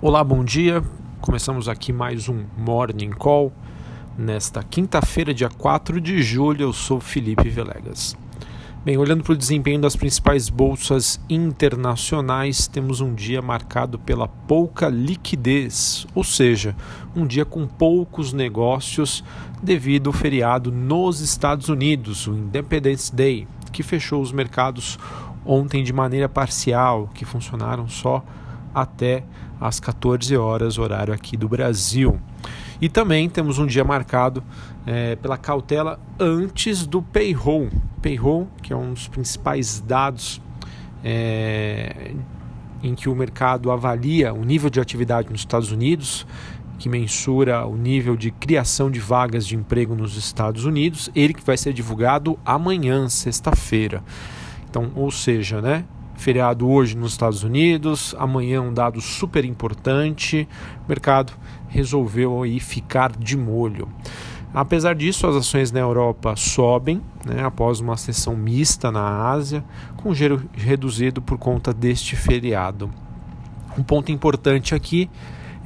Olá, bom dia. Começamos aqui mais um Morning Call. Nesta quinta-feira, dia 4 de julho, eu sou Felipe Velegas. Bem, olhando para o desempenho das principais bolsas internacionais, temos um dia marcado pela pouca liquidez, ou seja, um dia com poucos negócios devido ao feriado nos Estados Unidos, o Independence Day, que fechou os mercados ontem de maneira parcial, que funcionaram só até às 14 horas, horário aqui do Brasil. E também temos um dia marcado é, pela cautela antes do payroll. Payroll, que é um dos principais dados é, em que o mercado avalia o nível de atividade nos Estados Unidos, que mensura o nível de criação de vagas de emprego nos Estados Unidos, ele que vai ser divulgado amanhã, sexta-feira. Então, ou seja, né, feriado hoje nos Estados Unidos, amanhã um dado super importante. O mercado resolveu aí ficar de molho. Apesar disso, as ações na Europa sobem né, após uma sessão mista na Ásia, com giro reduzido por conta deste feriado. Um ponto importante aqui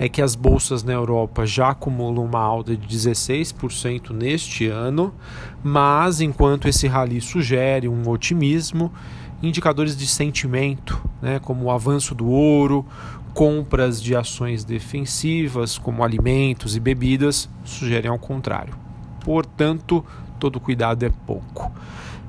é que as bolsas na Europa já acumulam uma alta de 16% neste ano, mas enquanto esse rally sugere um otimismo, indicadores de sentimento, né, como o avanço do ouro, compras de ações defensivas, como alimentos e bebidas, sugerem ao contrário. Portanto, todo cuidado é pouco.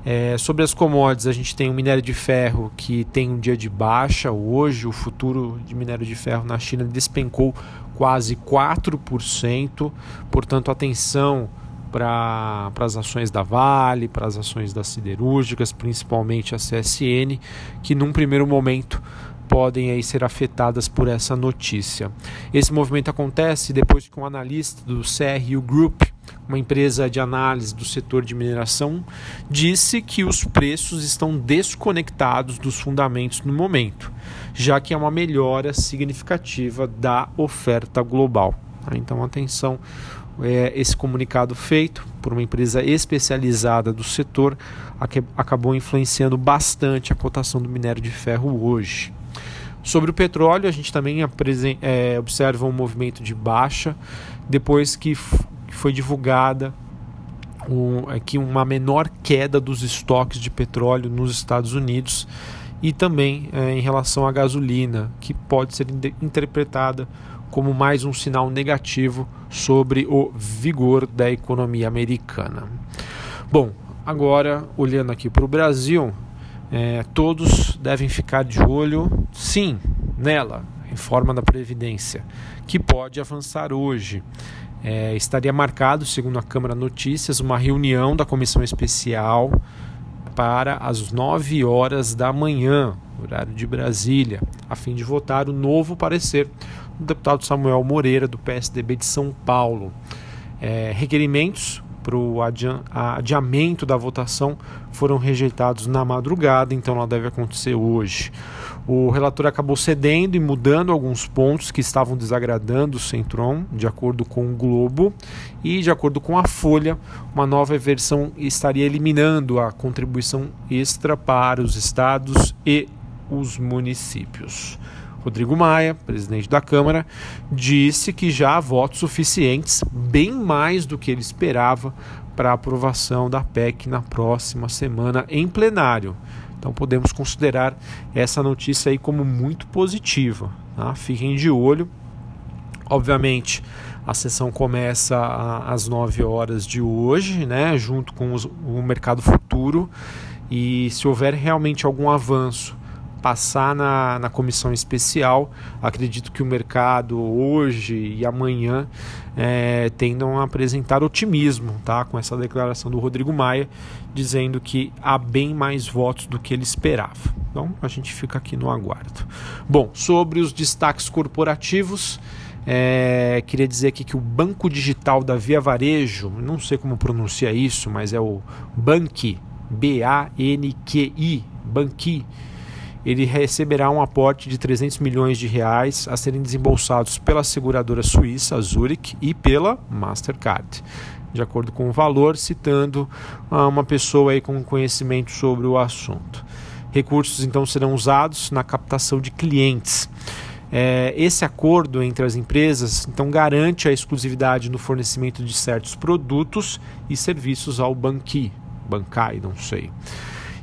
É, sobre as commodities, a gente tem o minério de ferro que tem um dia de baixa. Hoje, o futuro de minério de ferro na China despencou quase 4%. Portanto, atenção para as ações da Vale, para as ações das siderúrgicas, principalmente a CSN, que num primeiro momento podem aí ser afetadas por essa notícia. Esse movimento acontece depois que um analista do CRU Group, uma empresa de análise do setor de mineração, disse que os preços estão desconectados dos fundamentos no momento, já que é uma melhora significativa da oferta global. Então, atenção, é, esse comunicado feito por uma empresa especializada do setor acabou influenciando bastante a cotação do minério de ferro hoje. Sobre o petróleo, a gente também é, observa um movimento de baixa depois que, foi divulgada um, aqui uma menor queda dos estoques de petróleo nos Estados Unidos e também é, em relação à gasolina, que pode ser interpretada como mais um sinal negativo sobre o vigor da economia americana. Bom, agora olhando aqui para o Brasil, é, todos devem ficar de olho, sim, nela, reforma da Previdência, que pode avançar hoje. É, estaria marcado, segundo a Câmara Notícias, uma reunião da comissão especial para as 9 horas da manhã, horário de Brasília, a fim de votar o novo parecer do deputado Samuel Moreira, do PSDB de São Paulo. É, requerimentos para o adiamento da votação foram rejeitados na madrugada, então ela deve acontecer hoje. O relator acabou cedendo e mudando alguns pontos que estavam desagradando o Centron, de acordo com o Globo, e de acordo com a Folha, uma nova versão estaria eliminando a contribuição extra para os estados e os municípios. Rodrigo Maia, presidente da Câmara, disse que já há votos suficientes, bem mais do que ele esperava, para aprovação da PEC na próxima semana em plenário. Então podemos considerar essa notícia aí como muito positiva. Tá? Fiquem de olho. Obviamente, a sessão começa às 9 horas de hoje, né, junto com os, o mercado futuro. E se houver realmente algum avanço passar na, na comissão especial. Acredito que o mercado hoje e amanhã é, tendam a apresentar otimismo tá? com essa declaração do Rodrigo Maia, dizendo que há bem mais votos do que ele esperava. Então a gente fica aqui no aguardo. Bom, sobre os destaques corporativos. É, queria dizer aqui que o Banco Digital da Via Varejo, não sei como pronuncia isso, mas é o Banqui, B-A-N-Q-I, Banqui, ele receberá um aporte de 300 milhões de reais a serem desembolsados pela seguradora suíça Zurich e pela Mastercard. De acordo com o valor, citando ah, uma pessoa aí com conhecimento sobre o assunto. Recursos então serão usados na captação de clientes. É, esse acordo entre as empresas então garante a exclusividade no fornecimento de certos produtos e serviços ao Banqui, Bancai, não sei.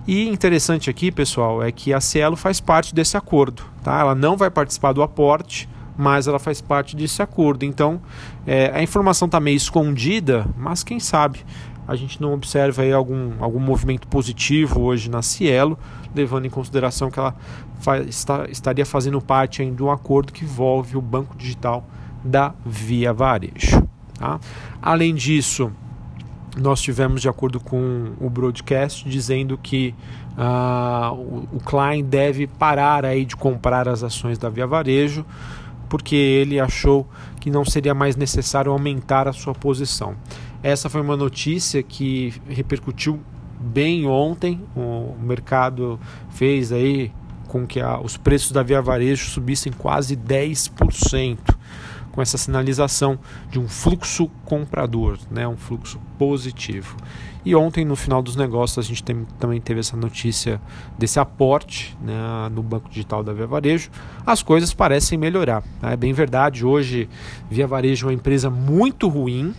E interessante aqui, pessoal, é que a Cielo faz parte desse acordo. Tá? Ela não vai participar do aporte, mas ela faz parte desse acordo. Então, é, a informação está meio escondida, mas quem sabe a gente não observa aí algum, algum movimento positivo hoje na Cielo, levando em consideração que ela está, estaria fazendo parte de um acordo que envolve o banco digital da Via Varejo. Tá? Além disso, nós tivemos de acordo com o broadcast dizendo que uh, o, o Klein deve parar aí de comprar as ações da Via Varejo porque ele achou que não seria mais necessário aumentar a sua posição. Essa foi uma notícia que repercutiu bem ontem. O mercado fez aí com que a, os preços da Via Varejo subissem quase 10% com essa sinalização de um fluxo comprador, né, um fluxo positivo. E ontem, no final dos negócios, a gente tem, também teve essa notícia desse aporte né, no Banco Digital da Via Varejo. As coisas parecem melhorar. Né? É bem verdade, hoje Via Varejo é uma empresa muito ruim,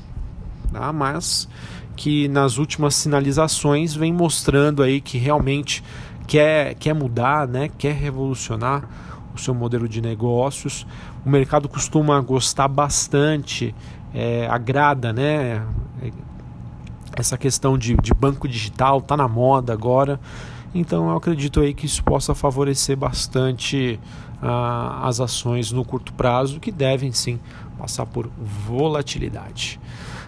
tá? mas que nas últimas sinalizações vem mostrando aí que realmente quer, quer mudar, né? quer revolucionar o seu modelo de negócios. O mercado costuma gostar bastante, é, agrada, né? Essa questão de, de banco digital está na moda agora. Então eu acredito aí que isso possa favorecer bastante uh, as ações no curto prazo, que devem sim passar por volatilidade.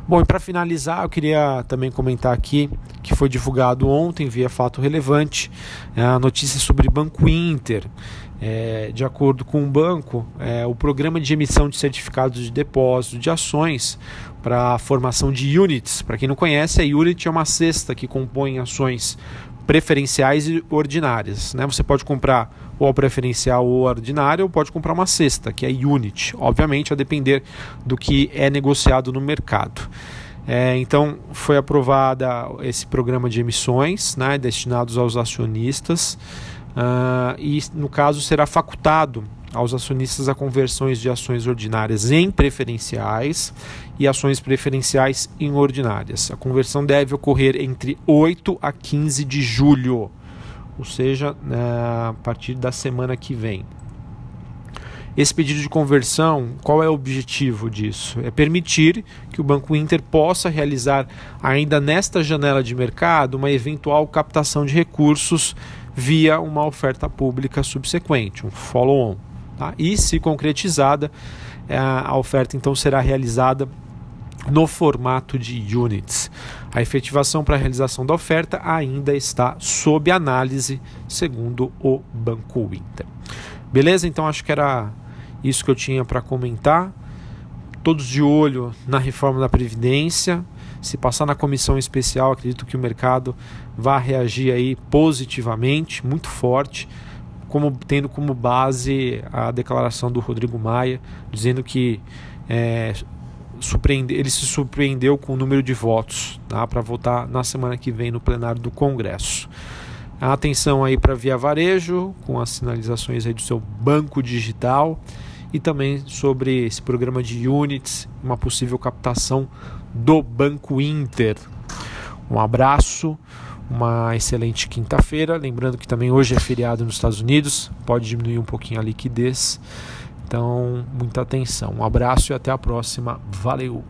Bom, e para finalizar, eu queria também comentar aqui que foi divulgado ontem, via fato relevante, a notícia sobre Banco Inter. É, de acordo com o banco, é, o programa de emissão de certificados de depósito de ações para a formação de units. Para quem não conhece, a unit é uma cesta que compõe ações preferenciais e ordinárias. Né? Você pode comprar ou preferencial ou ordinária, ou pode comprar uma cesta, que é unit, obviamente a depender do que é negociado no mercado. É, então foi aprovada esse programa de emissões né, destinados aos acionistas uh, e no caso será facultado aos acionistas a conversões de ações ordinárias em preferenciais e ações preferenciais em ordinárias. A conversão deve ocorrer entre 8 a 15 de julho, ou seja, né, a partir da semana que vem. Esse pedido de conversão, qual é o objetivo disso? É permitir que o Banco Inter possa realizar, ainda nesta janela de mercado, uma eventual captação de recursos via uma oferta pública subsequente, um follow-on. Tá? E, se concretizada, é, a oferta então será realizada no formato de units. A efetivação para a realização da oferta ainda está sob análise, segundo o Banco Inter. Beleza? Então acho que era isso que eu tinha para comentar. Todos de olho na reforma da Previdência. Se passar na comissão especial, acredito que o mercado vai reagir aí positivamente, muito forte, como tendo como base a declaração do Rodrigo Maia, dizendo que é, surpreende, ele se surpreendeu com o número de votos tá, para votar na semana que vem no plenário do Congresso. Atenção aí para Via Varejo, com as sinalizações aí do seu banco digital e também sobre esse programa de units, uma possível captação do Banco Inter. Um abraço, uma excelente quinta-feira. Lembrando que também hoje é feriado nos Estados Unidos, pode diminuir um pouquinho a liquidez. Então, muita atenção. Um abraço e até a próxima. Valeu!